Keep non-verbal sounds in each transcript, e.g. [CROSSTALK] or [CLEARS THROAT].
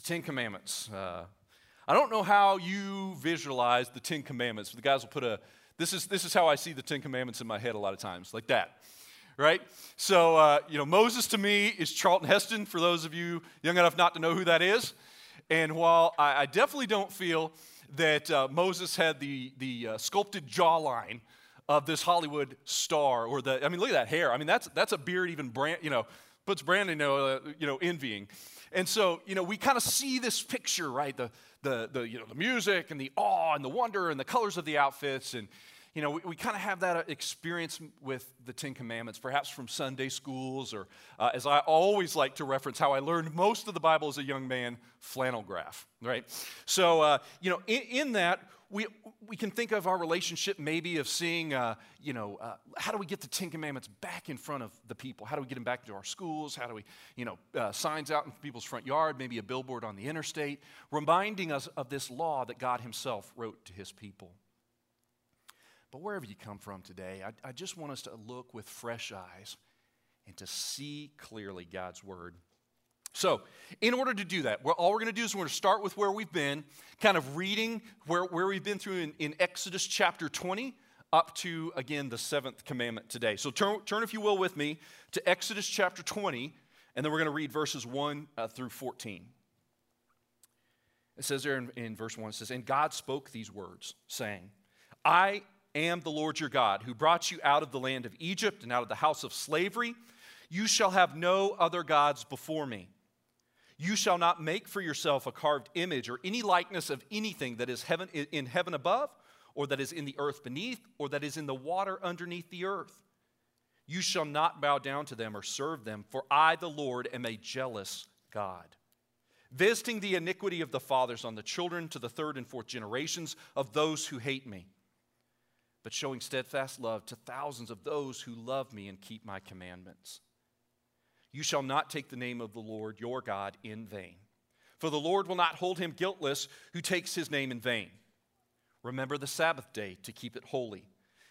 The Ten Commandments. Uh, I don't know how you visualize the Ten Commandments. The guys will put a, this is, this is how I see the Ten Commandments in my head a lot of times, like that, right? So, uh, you know, Moses to me is Charlton Heston, for those of you young enough not to know who that is. And while I, I definitely don't feel that uh, Moses had the, the uh, sculpted jawline of this Hollywood star, or the, I mean, look at that hair. I mean, that's, that's a beard even brand, you know, puts Brandon, you know, uh, you know envying. And so, you know, we kind of see this picture, right? The, the, the, you know, the music and the awe and the wonder and the colors of the outfits. And, you know, we, we kind of have that experience with the Ten Commandments, perhaps from Sunday schools, or uh, as I always like to reference, how I learned most of the Bible as a young man, flannel graph, right? So, uh, you know, in, in that, we, we can think of our relationship maybe of seeing, uh, you know, uh, how do we get the Ten Commandments back in front of the people? How do we get them back to our schools? How do we, you know, uh, signs out in people's front yard, maybe a billboard on the interstate, reminding us of this law that God Himself wrote to His people. But wherever you come from today, I, I just want us to look with fresh eyes and to see clearly God's Word. So, in order to do that, all we're going to do is we're going to start with where we've been, kind of reading where, where we've been through in, in Exodus chapter 20 up to, again, the seventh commandment today. So, turn, turn, if you will, with me to Exodus chapter 20, and then we're going to read verses 1 uh, through 14. It says there in, in verse 1, it says, And God spoke these words, saying, I am the Lord your God, who brought you out of the land of Egypt and out of the house of slavery. You shall have no other gods before me. You shall not make for yourself a carved image or any likeness of anything that is heaven, in heaven above, or that is in the earth beneath, or that is in the water underneath the earth. You shall not bow down to them or serve them, for I, the Lord, am a jealous God, visiting the iniquity of the fathers on the children to the third and fourth generations of those who hate me, but showing steadfast love to thousands of those who love me and keep my commandments. You shall not take the name of the Lord your God in vain. For the Lord will not hold him guiltless who takes his name in vain. Remember the Sabbath day to keep it holy.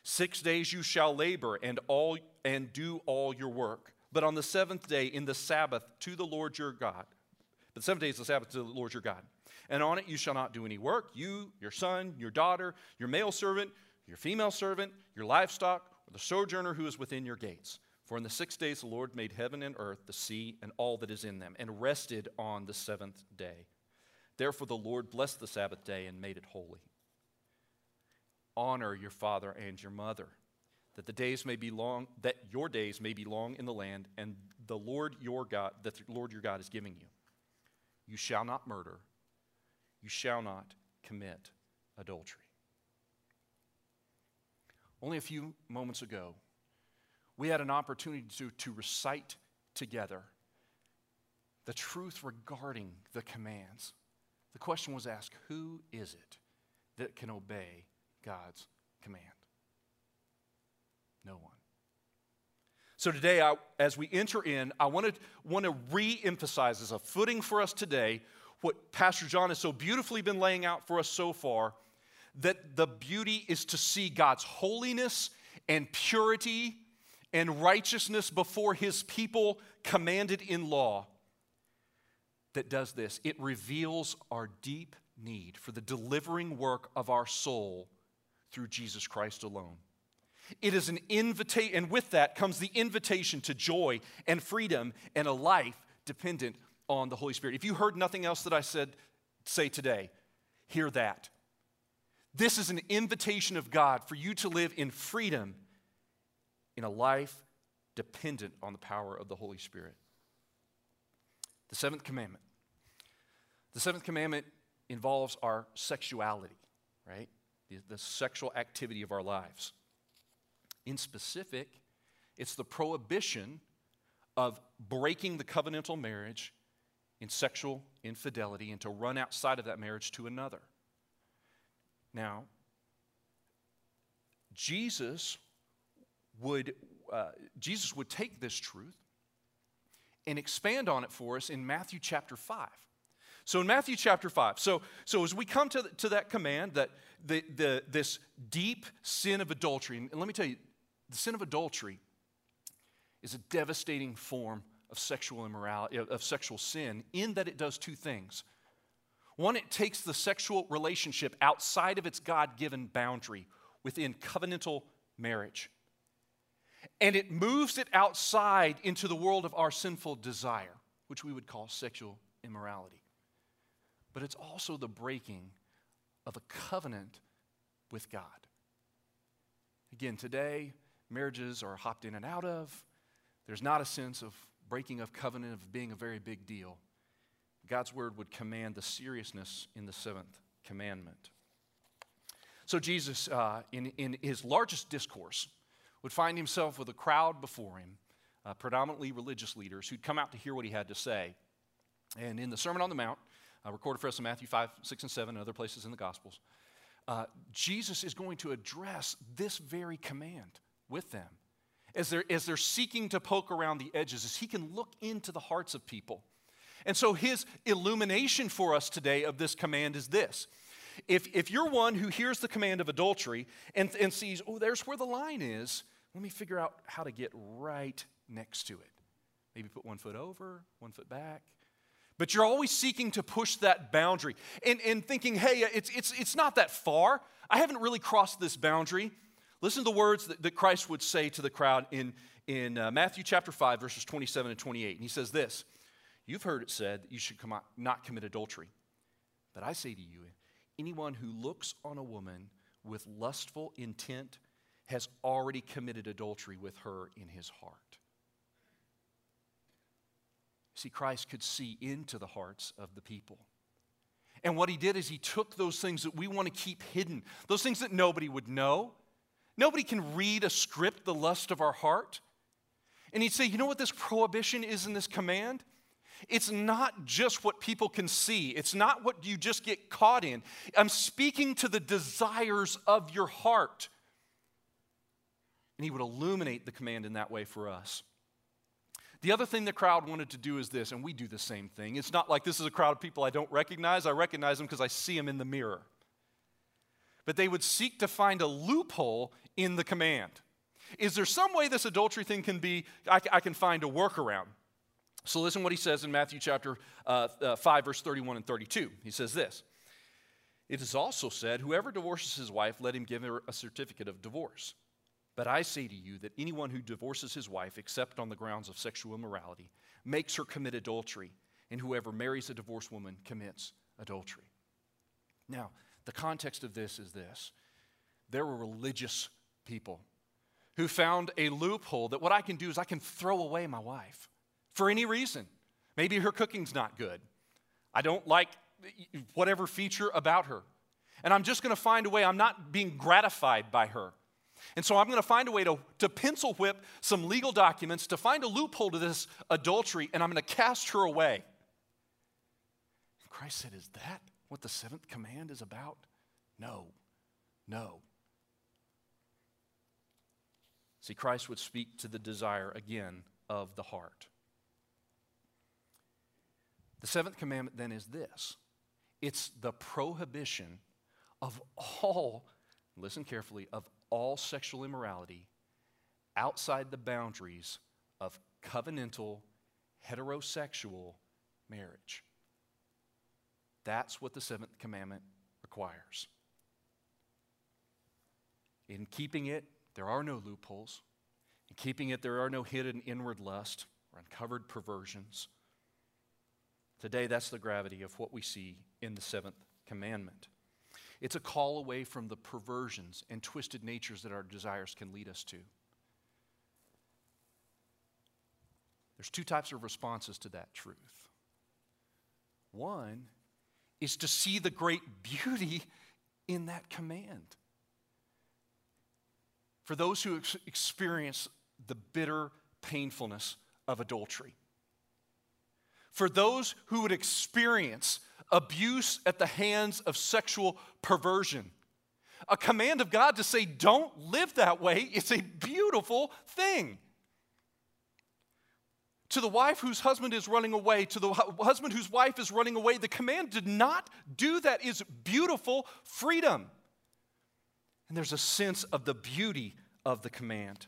Six days you shall labor and all and do all your work. But on the seventh day in the Sabbath to the Lord your God. But seven days the Sabbath to the Lord your God. And on it you shall not do any work, you, your son, your daughter, your male servant, your female servant, your livestock, or the sojourner who is within your gates for in the six days the Lord made heaven and earth, the sea, and all that is in them, and rested on the seventh day. Therefore the Lord blessed the Sabbath day and made it holy. Honor your father and your mother, that the days may be long, that your days may be long in the land, and the Lord your God, that the Lord your God is giving you. You shall not murder, you shall not commit adultery. Only a few moments ago, we had an opportunity to, to recite together the truth regarding the commands. The question was asked who is it that can obey God's command? No one. So today, I, as we enter in, I want to, want to re emphasize as a footing for us today what Pastor John has so beautifully been laying out for us so far that the beauty is to see God's holiness and purity and righteousness before his people commanded in law that does this it reveals our deep need for the delivering work of our soul through Jesus Christ alone. It is an invitation, and with that comes the invitation to joy and freedom and a life dependent on the Holy Spirit. If you heard nothing else that I said, say today, hear that. This is an invitation of God for you to live in freedom in a life dependent on the power of the Holy Spirit. The seventh commandment. The seventh commandment involves our sexuality, right? The, the, sexual activity of our lives. In specific, it's the prohibition of breaking the covenantal marriage in sexual infidelity and to run outside of that marriage to another. Now, Jesus would, uh, Jesus would take this truth and expand on it for us in Matthew chapter 5. So in Matthew chapter 5, so, so as we come to, to that command, that the, the, this deep sin of adultery, and let me tell you, the sin of adultery is a devastating form of sexual immorality, of sexual sin, in that it does two things. One, it takes the sexual relationship outside of its God given boundary within covenantal marriage. And it moves it outside into the world of our sinful desire, which we would call sexual immorality. But it's also the breaking of a covenant with God. Again, today, marriages are hopped in and out of. There's not a sense of breaking of covenant of being a very big deal. God's word would command the seriousness in the seventh commandment. So, Jesus, uh, in, in his largest discourse, would find himself with a crowd before him, uh, predominantly religious leaders, who'd come out to hear what he had to say. And in the Sermon on the Mount, uh, recorded for us in Matthew 5, 6, and 7, and other places in the Gospels, uh, Jesus is going to address this very command with them as they're, as they're seeking to poke around the edges, as he can look into the hearts of people. And so his illumination for us today of this command is this. If, if you're one who hears the command of adultery and, and sees, oh, there's where the line is, let me figure out how to get right next to it. Maybe put one foot over, one foot back, but you're always seeking to push that boundary and, and thinking, hey, it's, it's, it's not that far. I haven't really crossed this boundary. Listen to the words that, that Christ would say to the crowd in, in uh, Matthew chapter 5, verses 27 and 28. And he says this You've heard it said that you should come out, not commit adultery. But I say to you, anyone who looks on a woman with lustful intent has already committed adultery with her in his heart. See, Christ could see into the hearts of the people. And what he did is he took those things that we want to keep hidden, those things that nobody would know. Nobody can read a script, the lust of our heart. And he'd say, you know what this prohibition is in this command? It's not just what people can see, it's not what you just get caught in. I'm speaking to the desires of your heart. And he would illuminate the command in that way for us. The other thing the crowd wanted to do is this, and we do the same thing. It's not like this is a crowd of people I don't recognize. I recognize them because I see them in the mirror. But they would seek to find a loophole in the command. Is there some way this adultery thing can be, I, I can find a workaround? So listen what he says in Matthew chapter uh, uh, 5, verse 31 and 32. He says this It is also said, Whoever divorces his wife, let him give her a certificate of divorce. But I say to you that anyone who divorces his wife, except on the grounds of sexual immorality, makes her commit adultery, and whoever marries a divorced woman commits adultery. Now, the context of this is this there were religious people who found a loophole that what I can do is I can throw away my wife for any reason. Maybe her cooking's not good. I don't like whatever feature about her. And I'm just going to find a way, I'm not being gratified by her. And so I'm going to find a way to, to pencil whip some legal documents to find a loophole to this adultery, and I'm going to cast her away. And Christ said, Is that what the seventh command is about? No, no. See, Christ would speak to the desire again of the heart. The seventh commandment then is this it's the prohibition of all, listen carefully, of all sexual immorality outside the boundaries of covenantal heterosexual marriage. That's what the seventh commandment requires. In keeping it, there are no loopholes. In keeping it, there are no hidden inward lust or uncovered perversions. Today, that's the gravity of what we see in the seventh commandment. It's a call away from the perversions and twisted natures that our desires can lead us to. There's two types of responses to that truth. One is to see the great beauty in that command. For those who ex- experience the bitter painfulness of adultery, for those who would experience abuse at the hands of sexual perversion. A command of God to say, don't live that way, it's a beautiful thing. To the wife whose husband is running away, to the husband whose wife is running away, the command did not do that is beautiful freedom. And there's a sense of the beauty of the command.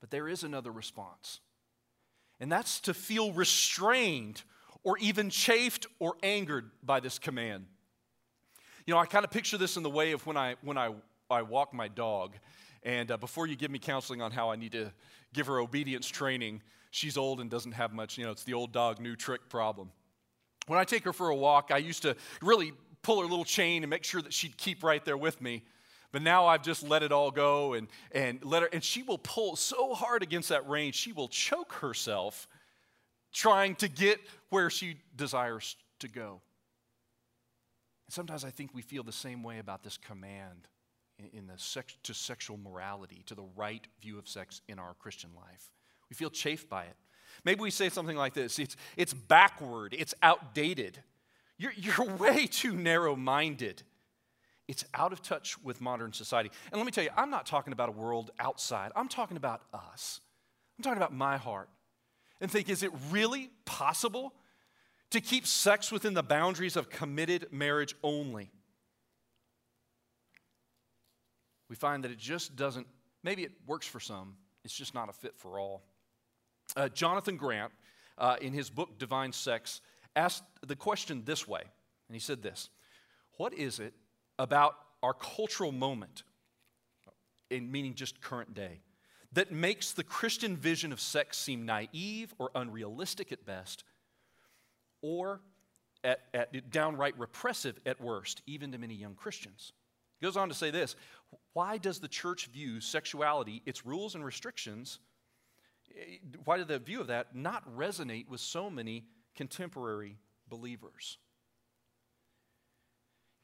But there is another response, and that's to feel restrained or even chafed or angered by this command. You know, I kind of picture this in the way of when I, when I, I walk my dog. And uh, before you give me counseling on how I need to give her obedience training, she's old and doesn't have much, you know, it's the old dog, new trick problem. When I take her for a walk, I used to really pull her little chain and make sure that she'd keep right there with me. But now I've just let it all go and, and let her, and she will pull so hard against that rein, she will choke herself trying to get where she desires to go. And sometimes I think we feel the same way about this command in, in the sex, to sexual morality, to the right view of sex in our Christian life. We feel chafed by it. Maybe we say something like this it's, it's backward, it's outdated. You're, you're [LAUGHS] way too narrow minded. It's out of touch with modern society. And let me tell you, I'm not talking about a world outside, I'm talking about us. I'm talking about my heart. And think, is it really possible to keep sex within the boundaries of committed marriage only? We find that it just doesn't, maybe it works for some, it's just not a fit for all. Uh, Jonathan Grant, uh, in his book Divine Sex, asked the question this way, and he said this What is it about our cultural moment, in meaning just current day, that makes the Christian vision of sex seem naive or unrealistic at best, or at, at downright repressive at worst, even to many young Christians. He goes on to say this Why does the church view sexuality, its rules and restrictions, eh, why did the view of that not resonate with so many contemporary believers?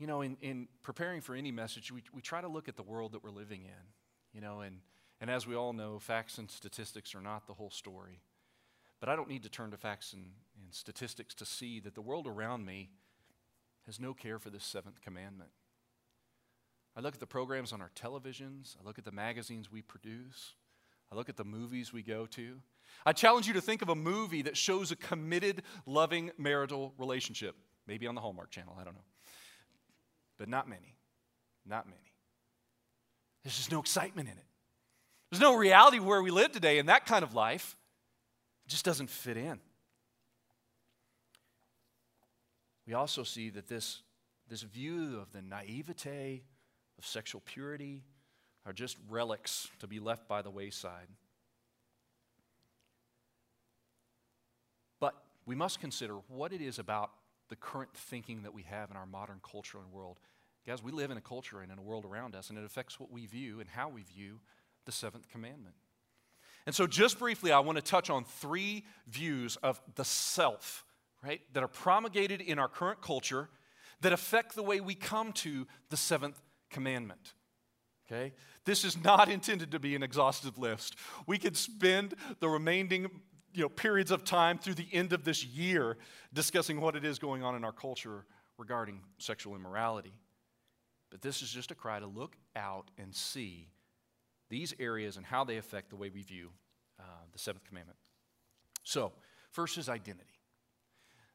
You know, in, in preparing for any message, we, we try to look at the world that we're living in, you know, and, and as we all know, facts and statistics are not the whole story. But I don't need to turn to facts and, and statistics to see that the world around me has no care for this seventh commandment. I look at the programs on our televisions, I look at the magazines we produce, I look at the movies we go to. I challenge you to think of a movie that shows a committed, loving marital relationship. Maybe on the Hallmark Channel, I don't know but not many. Not many. There's just no excitement in it. There's no reality where we live today in that kind of life. Just doesn't fit in. We also see that this, this view of the naivete of sexual purity are just relics to be left by the wayside. But we must consider what it is about the current thinking that we have in our modern culture and world. Guys, we live in a culture and in a world around us, and it affects what we view and how we view the seventh commandment. And so, just briefly, I want to touch on three views of the self, right, that are promulgated in our current culture that affect the way we come to the seventh commandment. Okay? This is not [LAUGHS] intended to be an exhaustive list. We could spend the remaining you know, periods of time through the end of this year discussing what it is going on in our culture regarding sexual immorality. But this is just a cry to look out and see these areas and how they affect the way we view uh, the seventh commandment. So, first is identity.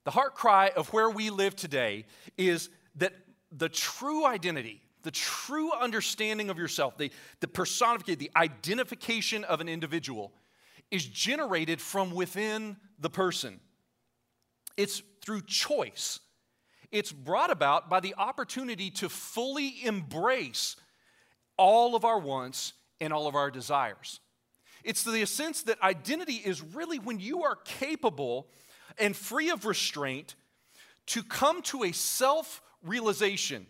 The heart cry of where we live today is that the true identity, the true understanding of yourself, the, the personification, the identification of an individual is generated from within the person. It's through choice. It's brought about by the opportunity to fully embrace all of our wants and all of our desires. It's the sense that identity is really when you are capable and free of restraint to come to a self realization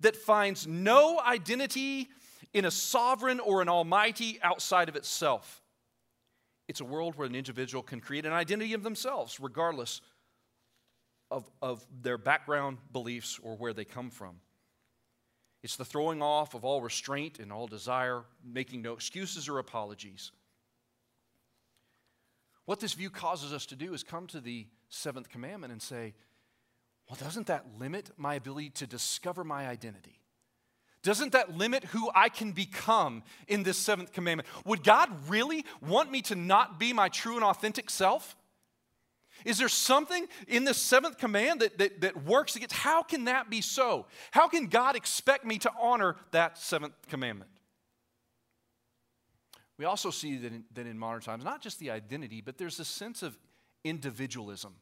that finds no identity in a sovereign or an almighty outside of itself. It's a world where an individual can create an identity of themselves, regardless of, of their background beliefs or where they come from. It's the throwing off of all restraint and all desire, making no excuses or apologies. What this view causes us to do is come to the seventh commandment and say, well, doesn't that limit my ability to discover my identity? Doesn't that limit who I can become in this seventh commandment? Would God really want me to not be my true and authentic self? Is there something in the seventh command that, that, that works against? How can that be so? How can God expect me to honor that seventh commandment? We also see that in, that in modern times, not just the identity, but there's a sense of individualism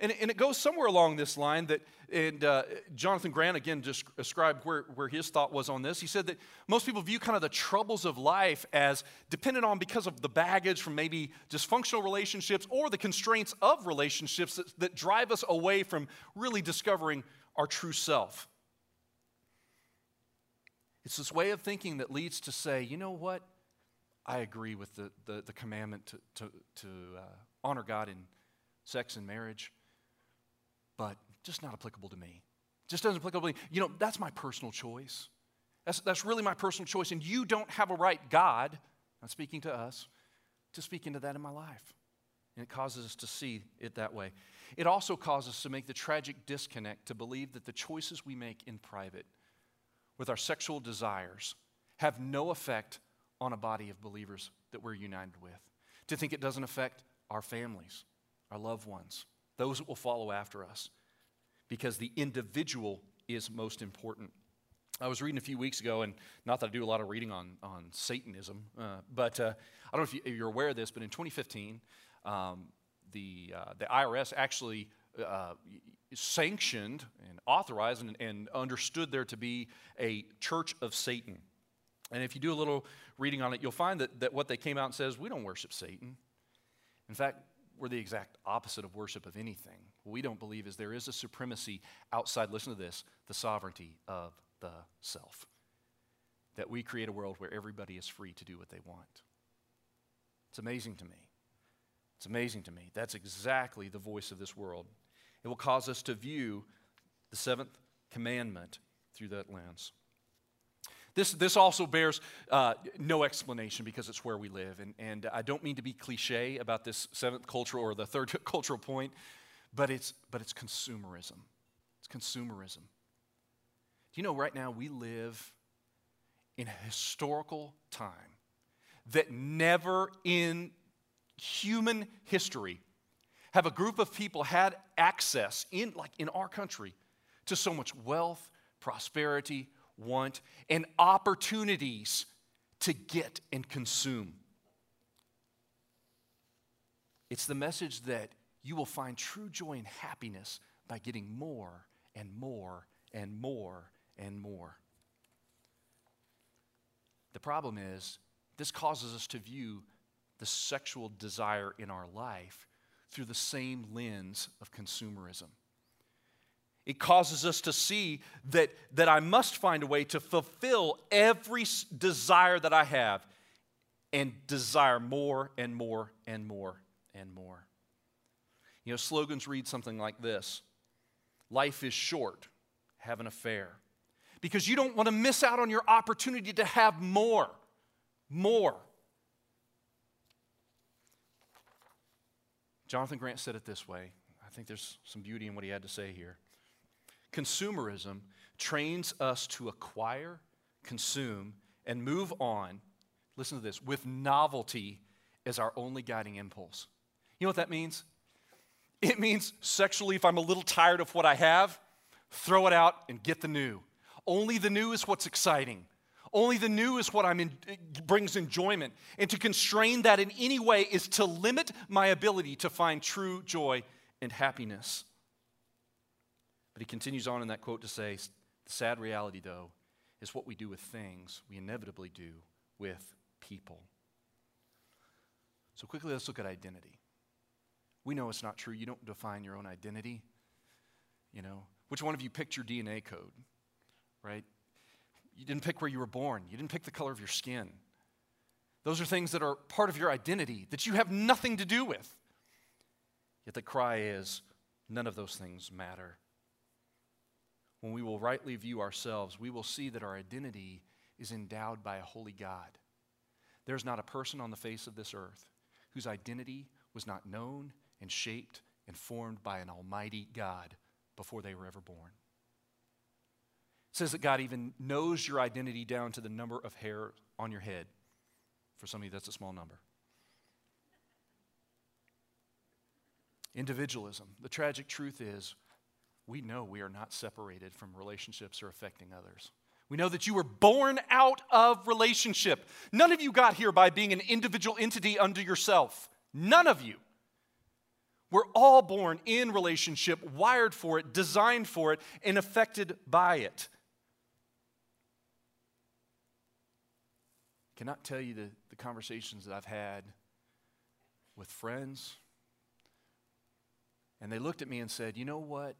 And, and it goes somewhere along this line that, and uh, Jonathan Grant again just described where, where his thought was on this. He said that most people view kind of the troubles of life as dependent on because of the baggage from maybe dysfunctional relationships or the constraints of relationships that, that drive us away from really discovering our true self. It's this way of thinking that leads to say, you know what? I agree with the, the, the commandment to, to, to uh, honor God in sex and marriage just not applicable to me. Just doesn't applicable to me. You know, that's my personal choice. That's, that's really my personal choice. And you don't have a right, God, not speaking to us, to speak into that in my life. And it causes us to see it that way. It also causes us to make the tragic disconnect to believe that the choices we make in private with our sexual desires have no effect on a body of believers that we're united with. To think it doesn't affect our families, our loved ones, those that will follow after us, because the individual is most important. I was reading a few weeks ago, and not that I do a lot of reading on, on Satanism, uh, but uh, I don't know if, you, are aware of this, but in 2015, um, the, uh, the IRS actually uh, sanctioned and authorized and, and understood there to be a church of Satan. And if you do a little reading on it, you'll find that, that what they came out and says, we don't worship Satan. In fact, we're the exact opposite of worship of anything. What we don't believe is there is a supremacy outside, listen to this, the sovereignty of the self. That we create a world where everybody is free to do what they want. It's amazing to me. It's amazing to me. That's exactly the voice of this world. It will cause us to view the seventh commandment through that lens. This, this also bears uh, no explanation because it's where we live. And, and I don't mean to be cliche about this seventh cultural or the third [LAUGHS] cultural point, but it's, but it's consumerism. It's consumerism. Do you know right now we live in a historical time that never in human history have a group of people had access in like in our country to so much wealth, prosperity, want, and opportunities to get and consume. It's the message that you will find true joy and happiness by getting more and more and more and more. The problem is, this causes us to view the sexual desire in our life through the same lens of consumerism. It causes us to see that, that I must find a way to fulfill every desire that I have and desire more and more and more and more. You know, slogans read something like this Life is short, have an affair. Because you don't want to miss out on your opportunity to have more. More. Jonathan Grant said it this way. I think there's some beauty in what he had to say here. Consumerism trains us to acquire, consume, and move on, listen to this, with novelty as our only guiding impulse. You know what that means? It means sexually, if I'm a little tired of what I have, throw it out and get the new. Only the new is what's exciting. Only the new is what I'm in, brings enjoyment. And to constrain that in any way is to limit my ability to find true joy and happiness. But he continues on in that quote to say, the sad reality, though, is what we do with things, we inevitably do with people. So, quickly, let's look at identity. We know it's not true. You don't define your own identity. You know, which one of you picked your DNA code, right? You didn't pick where you were born, you didn't pick the color of your skin. Those are things that are part of your identity that you have nothing to do with. Yet the cry is none of those things matter when we will rightly view ourselves, we will see that our identity is endowed by a holy God. There's not a person on the face of this earth whose identity was not known and shaped and formed by an almighty God before they were ever born. It says that God even knows your identity down to the number of hair on your head. For some of you, that's a small number. Individualism. The tragic truth is we know we are not separated from relationships or affecting others. We know that you were born out of relationship. None of you got here by being an individual entity unto yourself. None of you. We're all born in relationship, wired for it, designed for it, and affected by it. I Cannot tell you the, the conversations that I've had with friends, and they looked at me and said, You know what?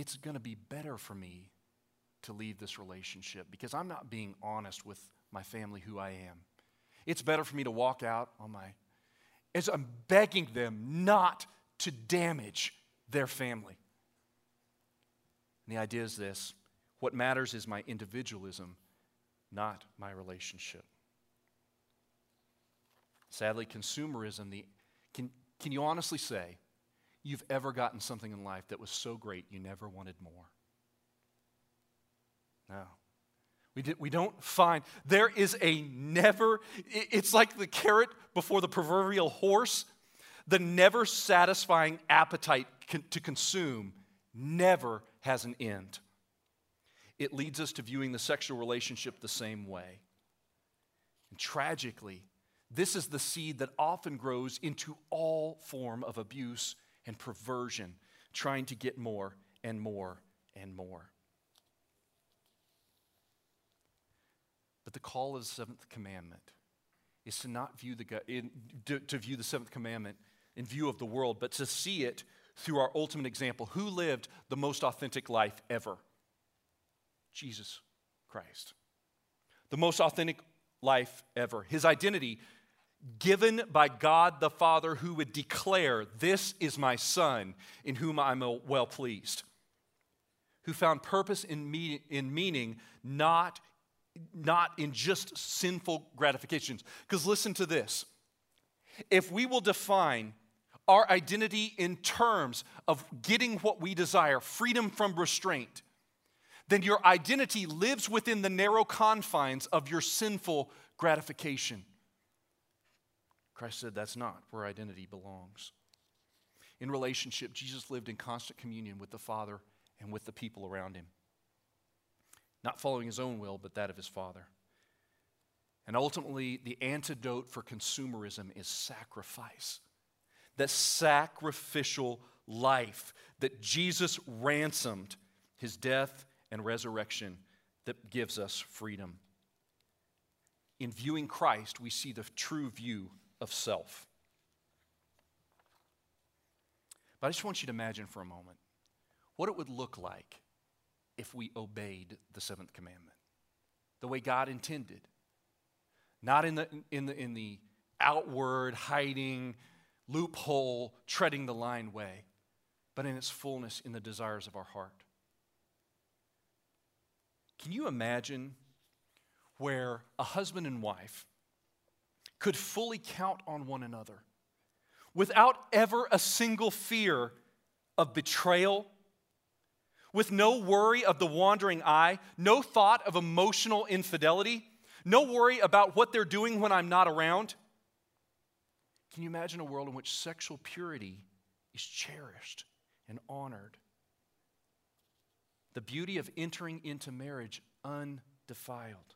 It's going to be better for me to leave this relationship because I'm not being honest with my family who I am. It's better for me to walk out on my as I'm begging them not to damage their family. And the idea is this what matters is my individualism, not my relationship. Sadly, consumerism, the, can, can you honestly say you've ever gotten something in life that was so great you never wanted more? No. We, did, we don't find, there is a never, it's like the carrot before the proverbial horse. The never satisfying appetite to consume never has an end. It leads us to viewing the sexual relationship the same way. And tragically, this is the seed that often grows into all form of abuse and perversion, trying to get more and more and more. But the call of the seventh commandment is to not view the in, to, to view the seventh commandment in view of the world, but to see it through our ultimate example. Who lived the most authentic life ever? Jesus Christ. The most authentic life ever. His identity given by God the Father, who would declare, This is my Son, in whom I'm well pleased. Who found purpose in, me- in meaning not not in just sinful gratifications. Because listen to this if we will define our identity in terms of getting what we desire, freedom from restraint, then your identity lives within the narrow confines of your sinful gratification. Christ said that's not where identity belongs. In relationship, Jesus lived in constant communion with the Father and with the people around him not following his own will, but that of his Father. And ultimately, the antidote for consumerism is sacrifice. The sacrificial life that Jesus ransomed, his death and resurrection that gives us freedom. In viewing Christ, we see the true view of self. But I just want you to imagine for a moment what it would look like if we obeyed the seventh commandment the way God intended. Not in the, in the, in the outward, hiding, loophole, treading the line way, but in its fullness in the desires of our heart. Can you imagine where a husband and wife could fully count on one another without ever a single fear of betrayal with no worry of the wandering eye, no thought of emotional infidelity, no worry about what they're doing when I'm not around. Can you imagine a world in which sexual purity is cherished and honored? The beauty of entering into marriage undefiled,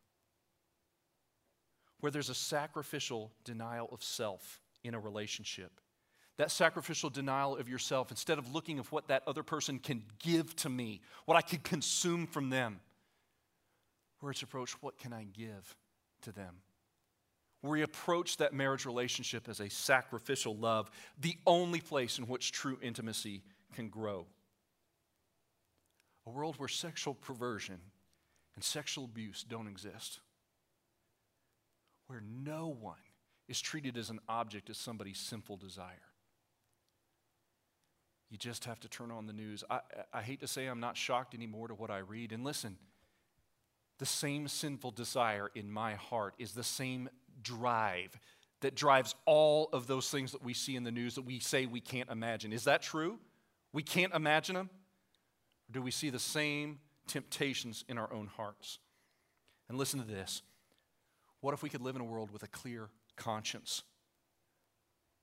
where there's a sacrificial denial of self in a relationship that sacrificial denial of yourself instead of looking at what that other person can give to me, what I can consume from them. Where it's approached, what can I give to them? Where we approach that marriage relationship as a sacrificial love, the only place in which true intimacy can grow. A world where sexual perversion and sexual abuse don't exist. Where no one is treated as an object of somebody's sinful desire. You just have to turn on the news. I, I hate to say I'm not shocked anymore to what I read. And listen, the same sinful desire in my heart is the same drive that drives all of those things that we see in the news that we say we can't imagine. Is that true? We can't imagine them? Or do we see the same temptations in our own hearts? And listen to this. What if we could live in a world with a clear conscience?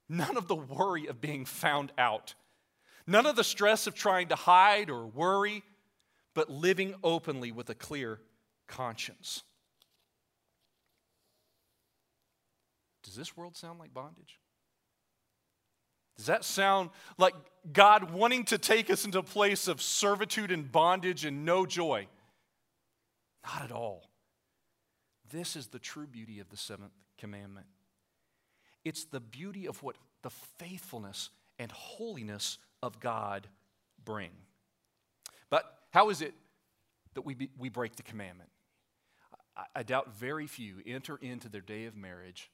None of the worry of being found out None of the stress of trying to hide or worry, but living openly with a clear conscience. Does this world sound like bondage? Does that sound like God wanting to take us into a place of servitude and bondage and no joy? Not at all. This is the true beauty of the seventh commandment. It's the beauty of what the faithfulness and holiness of God bring. But how is it that we, be, we break the commandment? I, I doubt very few enter into their day of marriage.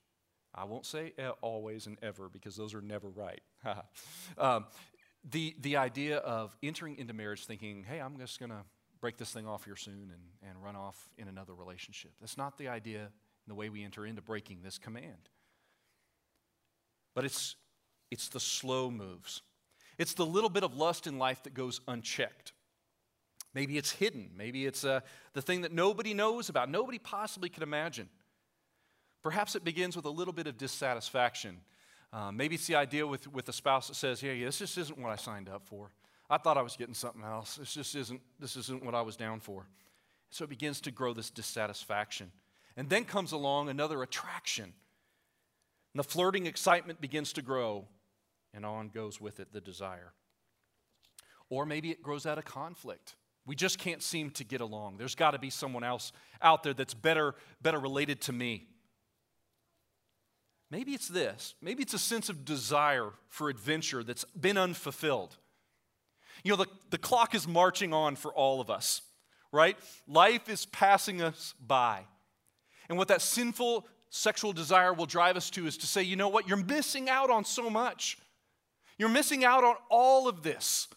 I won't say always and ever because those are never right. [LAUGHS] um, the, the idea of entering into marriage thinking, hey, I'm just going to break this thing off here soon and, and run off in another relationship. That's not the idea in the way we enter into breaking this command. But it's, it's the slow moves. It's the little bit of lust in life that goes unchecked. Maybe it's hidden. Maybe it's uh, the thing that nobody knows about, nobody possibly can imagine. Perhaps it begins with a little bit of dissatisfaction. Uh, maybe it's the idea with, with a spouse that says, yeah, yeah, this just isn't what I signed up for. I thought I was getting something else. This just isn't, this isn't what I was down for. So it begins to grow this dissatisfaction. And then comes along another attraction. And the flirting excitement begins to grow, and on goes with it the desire. Or maybe it grows out of conflict. We just can't seem to get along. There's got to be someone else out there that's better, better related to me. Maybe it's this. Maybe it's a sense of desire for adventure that's been unfulfilled. You know, the, the clock is marching on for all of us, right? Life is passing us by. And what that sinful sexual desire will drive us to is to say, you know what? You're missing out on so much. You're missing out on all of this.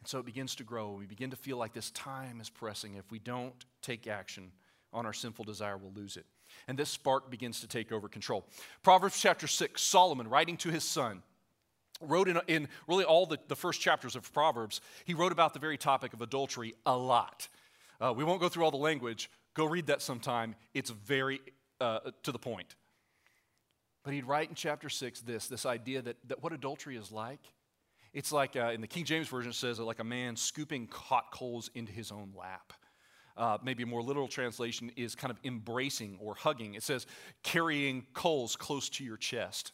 And so it begins to grow. We begin to feel like this time is pressing. If we don't take action on our sinful desire, we'll lose it. And this spark begins to take over control. Proverbs chapter 6, Solomon writing to his son, wrote in, in really all the, the first chapters of Proverbs, he wrote about the very topic of adultery a lot. Uh, we won't go through all the language. Go read that sometime. It's very uh, to the point. But he'd write in chapter 6 this this idea that, that what adultery is like. It's like uh, in the King James Version, it says like a man scooping hot coals into his own lap. Uh, maybe a more literal translation is kind of embracing or hugging. It says carrying coals close to your chest.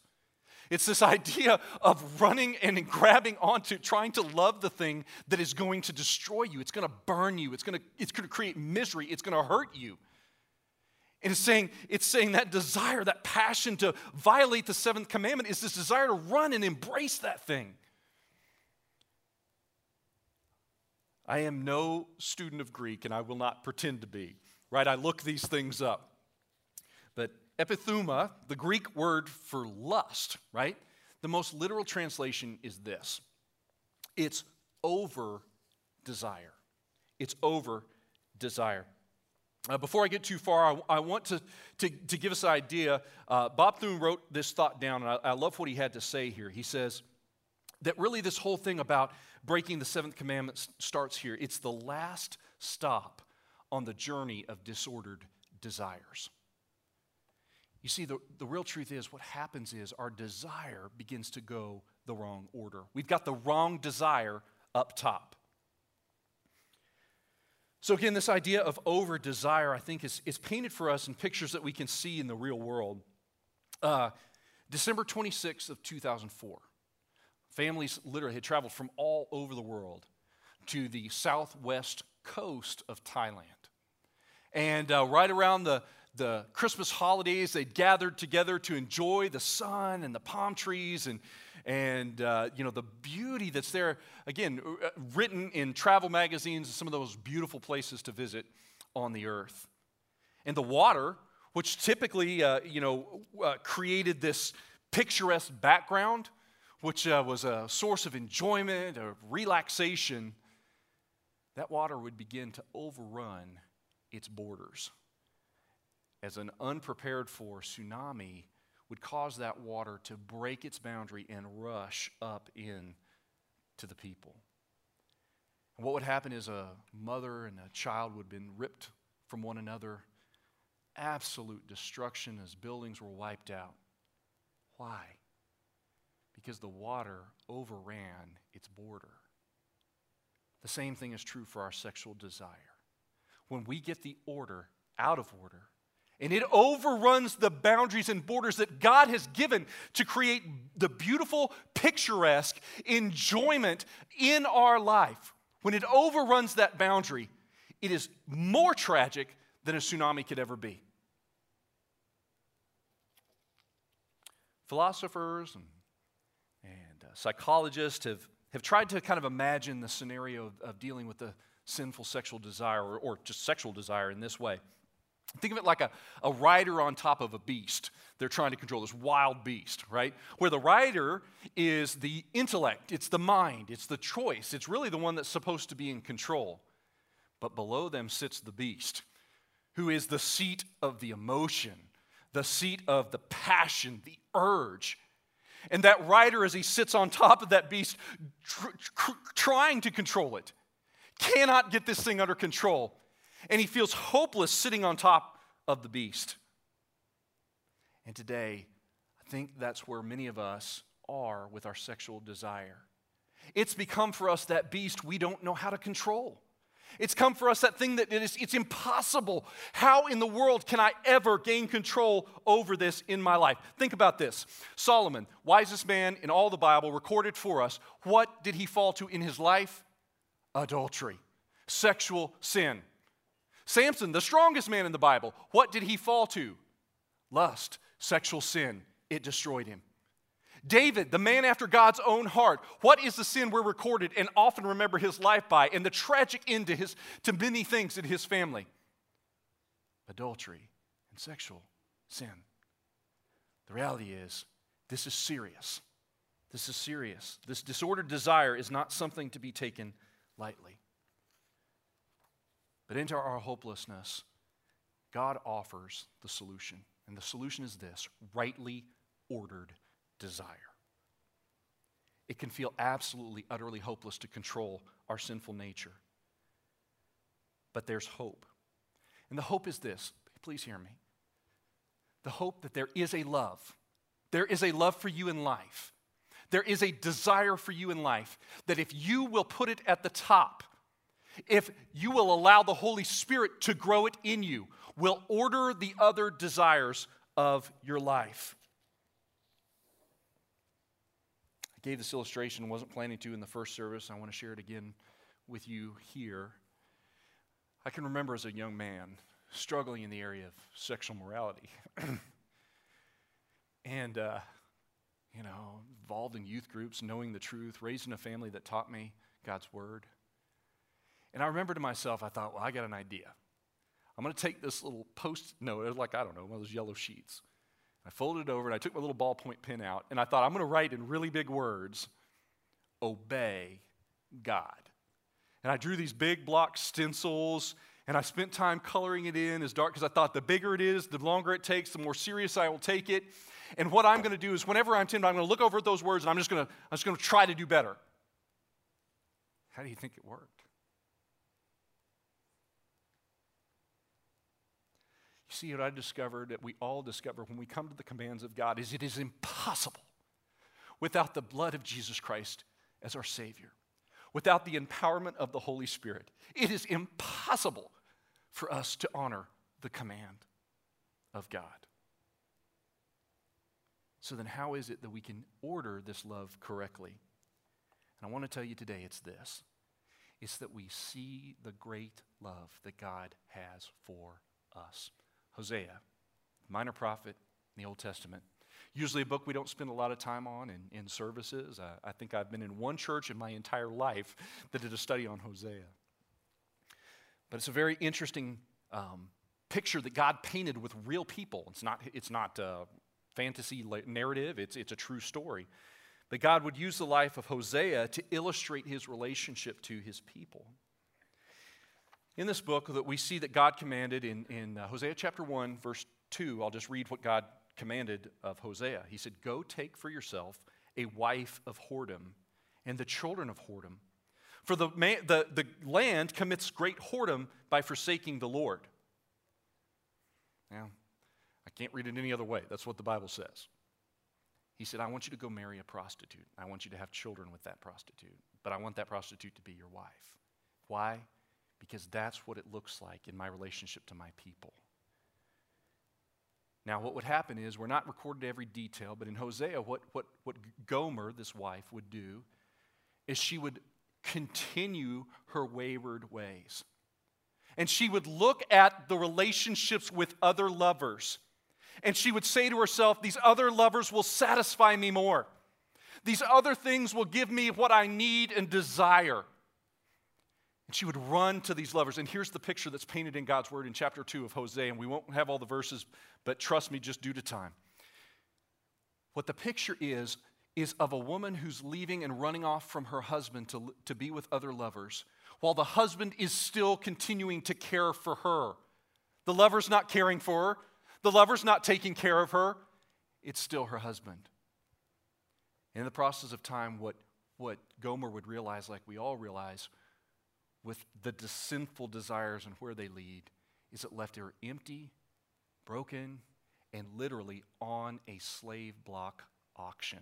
It's this idea of running and grabbing onto, trying to love the thing that is going to destroy you. It's going to burn you. It's going to, it's going to create misery. It's going to hurt you. And it's saying, it's saying that desire, that passion to violate the seventh commandment is this desire to run and embrace that thing. I am no student of Greek, and I will not pretend to be, right? I look these things up. Epithumia, the Greek word for lust, right? The most literal translation is this it's over desire. It's over desire. Uh, before I get too far, I, I want to, to, to, give us an idea. Uh, Bob Thune wrote this thought down, and I, I love what he had to say here. He says that really this whole thing about breaking the seventh commandment starts here. It's the last stop on the journey of disordered desires. You see, the, the real truth is what happens is our desire begins to go the wrong order. We've got the wrong desire up top. So, again, this idea of over desire, I think, is, is painted for us in pictures that we can see in the real world. Uh, December 26th of 2004, families literally had traveled from all over the world to the southwest coast of Thailand. And uh, right around the, the Christmas holidays, they gathered together to enjoy the sun and the palm trees and, and uh, you know the beauty that's there. Again uh, written in travel magazines some of those beautiful places to visit on the earth. And the water which typically uh, you know uh, created this picturesque background which uh, was a source of enjoyment of relaxation that water would begin to overrun its borders as an unprepared for tsunami would cause that water to break its boundary and rush up in to the people. And what would happen is a mother and a child would have been ripped from one another. Absolute destruction as buildings were wiped out. Why? Because the water overran its border. The same thing is true for our sexual desire. When we get the order out of order, And it overruns the boundaries and borders that God has given to create the beautiful, picturesque enjoyment in our life. When it overruns that boundary, it is more tragic than a tsunami could ever be. Philosophers and, and uh, psychologists have, have tried to kind of imagine the scenario of, of dealing with the sinful sexual desire or, or just sexual desire in this way. Think of it like a, a rider on top of a beast. They're trying to control this wild beast, right? Where the rider is the intellect, it's the mind, it's the choice, it's really the one that's supposed to be in control. But below them sits the beast, who is the seat of the emotion, the seat of the passion, the urge. And that rider, as he sits on top of that beast, tr- tr- trying to control it, cannot get this thing under control and he feels hopeless sitting on top of the beast. And today, I think that's where many of us are with our sexual desire. It's become for us that beast we don't know how to control. It's come for us that thing that it is, it's impossible. How in the world can I ever gain control over this in my life? Think about this. Solomon, wisest man in all the Bible, recorded for us. What did he fall to in his life? Adultery, sexual sin. Samson, the strongest man in the Bible, what did he fall to? Lust, sexual sin. It destroyed him. David, the man after God's own heart, what is the sin we're recorded and often remember his life by and the tragic end to, his, to many things in his family? Adultery and sexual sin. The reality is, this is serious. This is serious. This disordered desire is not something to be taken lightly. But into our hopelessness, God offers the solution. And the solution is this rightly ordered desire. It can feel absolutely, utterly hopeless to control our sinful nature. But there's hope. And the hope is this please hear me. The hope that there is a love. There is a love for you in life. There is a desire for you in life that if you will put it at the top, if you will allow the Holy Spirit to grow it in you, will order the other desires of your life. I gave this illustration, wasn't planning to in the first service. I want to share it again with you here. I can remember as a young man struggling in the area of sexual morality. [CLEARS THROAT] and, uh, you know, involved in youth groups, knowing the truth, raised in a family that taught me God's word. And I remember to myself, I thought, well, I got an idea. I'm going to take this little post note, it was like, I don't know, one of those yellow sheets. I folded it over and I took my little ballpoint pen out and I thought, I'm going to write in really big words, obey God. And I drew these big block stencils and I spent time coloring it in as dark because I thought the bigger it is, the longer it takes, the more serious I will take it. And what I'm going to do is whenever I'm tempted, I'm going to look over at those words and I'm just going to, I'm just going to try to do better. How do you think it worked? See, what I discovered that we all discover when we come to the commands of God is it is impossible without the blood of Jesus Christ as our Savior, without the empowerment of the Holy Spirit. It is impossible for us to honor the command of God. So then, how is it that we can order this love correctly? And I want to tell you today it's this it's that we see the great love that God has for us. Hosea, minor prophet in the Old Testament. Usually, a book we don't spend a lot of time on in, in services. Uh, I think I've been in one church in my entire life that did a study on Hosea. But it's a very interesting um, picture that God painted with real people. It's not, it's not fantasy narrative, it's, it's a true story. But God would use the life of Hosea to illustrate his relationship to his people in this book that we see that God commanded in, in uh, Hosea chapter 1, verse 2. I'll just read what God commanded of Hosea. He said, Go take for yourself a wife of whoredom and the children of whoredom. For the, man, the, the land commits great whoredom by forsaking the Lord. Now, I can't read it any other way. That's what the Bible says. He said, I want you to go marry a prostitute. I want you to have children with that prostitute. But I want that prostitute to be your wife. Why? Because that's what it looks like in my relationship to my people. Now, what would happen is, we're not recorded every detail, but in Hosea, what, what, what Gomer, this wife, would do is she would continue her wayward ways. And she would look at the relationships with other lovers. And she would say to herself, These other lovers will satisfy me more. These other things will give me what I need and desire. And she would run to these lovers. And here's the picture that's painted in God's word in chapter 2 of Hosea. And we won't have all the verses, but trust me, just due to time. What the picture is, is of a woman who's leaving and running off from her husband to, to be with other lovers, while the husband is still continuing to care for her. The lover's not caring for her, the lover's not taking care of her. It's still her husband. In the process of time, what, what Gomer would realize, like we all realize, with the sinful desires and where they lead, is it left her empty, broken, and literally on a slave block auction.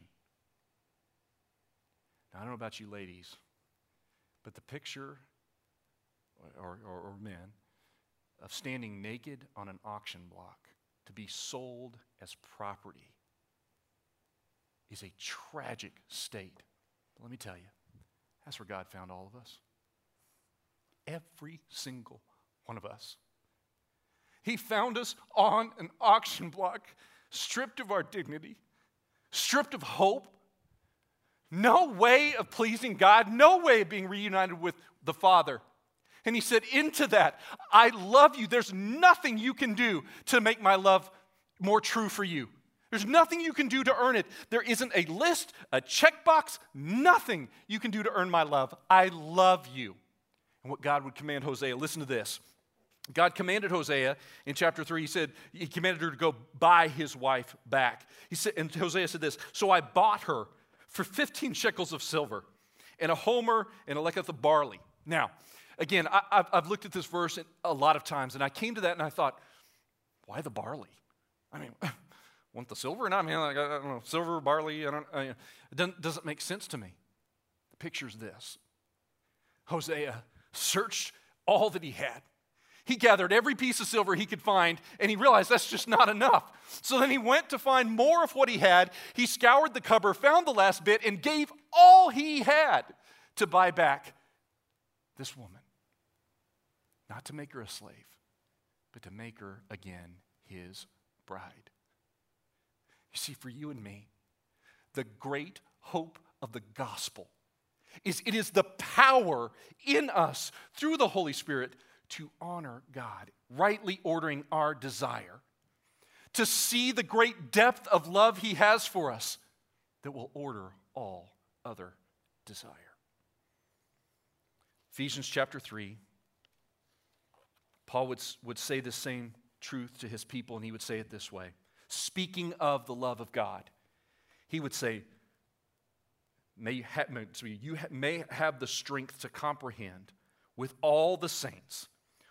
Now, I don't know about you ladies, but the picture, or, or, or men, of standing naked on an auction block to be sold as property is a tragic state. But let me tell you, that's where God found all of us. Every single one of us. He found us on an auction block, stripped of our dignity, stripped of hope, no way of pleasing God, no way of being reunited with the Father. And he said, Into that, I love you. There's nothing you can do to make my love more true for you. There's nothing you can do to earn it. There isn't a list, a checkbox, nothing you can do to earn my love. I love you. And what God would command Hosea, listen to this. God commanded Hosea in chapter 3, he said, he commanded her to go buy his wife back. He said, and Hosea said this, so I bought her for 15 shekels of silver and a homer and a leketh of barley. Now, again, I, have looked at this verse a lot of times, and I came to that and I thought, why the barley? I mean, [LAUGHS] want the silver? And I mean, like, I don't know, silver, barley, I don't, I, it doesn't, doesn't make sense to me. The picture's this Hosea searched all that he had. He gathered every piece of silver he could find, and he realized that's just not enough. So then he went to find more of what he had. He scoured the cupboard, found the last bit, and gave all he had to buy back this woman. Not to make her a slave, but to make her again his bride. You see, for you and me, the great hope of the gospel is it is the power in us through the Holy Spirit to honor God, rightly ordering our desire, to see the great depth of love He has for us that will order all other desire. Ephesians chapter 3, Paul would, would say the same truth to his people, and he would say it this way. Speaking of the love of God, he would say, may have, you may have the strength to comprehend with all the saints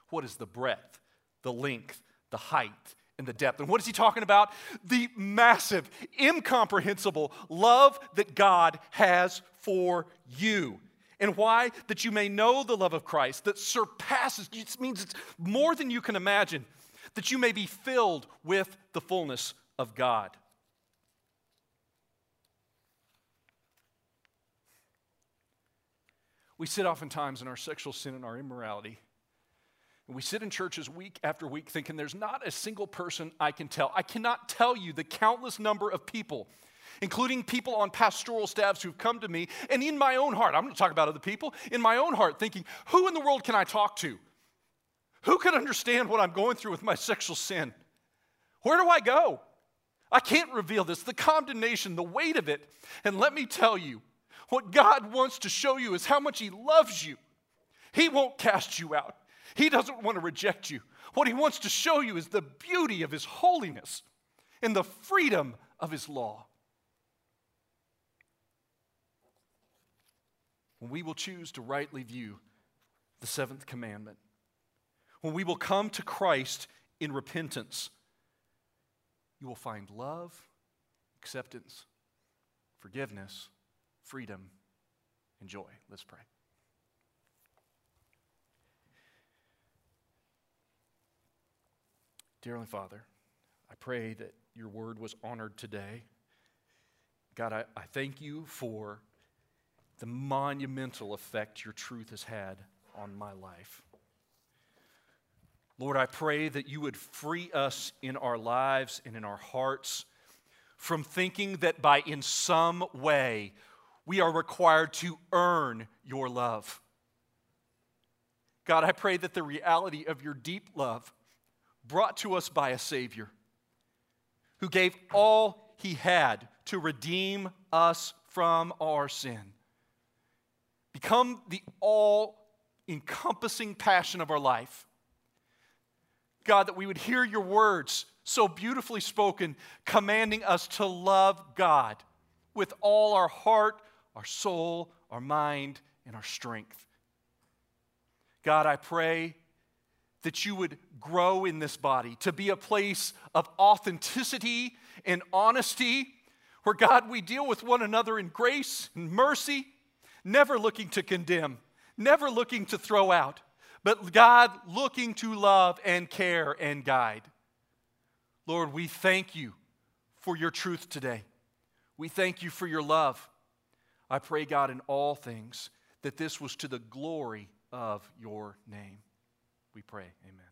what is the breadth, the length, the height, and the depth. And what is he talking about? The massive, incomprehensible love that God has for you. And why? That you may know the love of Christ that surpasses, it means it's more than you can imagine, that you may be filled with the fullness of God. We sit oftentimes in our sexual sin and our immorality. And we sit in churches week after week thinking there's not a single person I can tell. I cannot tell you the countless number of people, including people on pastoral staffs who've come to me, and in my own heart, I'm going to talk about other people, in my own heart, thinking, who in the world can I talk to? Who can understand what I'm going through with my sexual sin? Where do I go? I can't reveal this, the condemnation, the weight of it. And let me tell you, what God wants to show you is how much He loves you. He won't cast you out, He doesn't want to reject you. What He wants to show you is the beauty of His holiness and the freedom of His law. When we will choose to rightly view the seventh commandment, when we will come to Christ in repentance, you will find love, acceptance, forgiveness, freedom, and joy. Let's pray. Dear Father, I pray that your word was honored today. God, I, I thank you for the monumental effect your truth has had on my life. Lord, I pray that you would free us in our lives and in our hearts from thinking that by in some way we are required to earn your love. God, I pray that the reality of your deep love brought to us by a Savior who gave all he had to redeem us from our sin become the all encompassing passion of our life. God, that we would hear your words so beautifully spoken, commanding us to love God with all our heart, our soul, our mind, and our strength. God, I pray that you would grow in this body to be a place of authenticity and honesty, where, God, we deal with one another in grace and mercy never looking to condemn, never looking to throw out, but God looking to love and care and guide. Lord, we thank you for your truth today. We thank you for your love. I pray, God, in all things that this was to the glory of your name. We pray. Amen.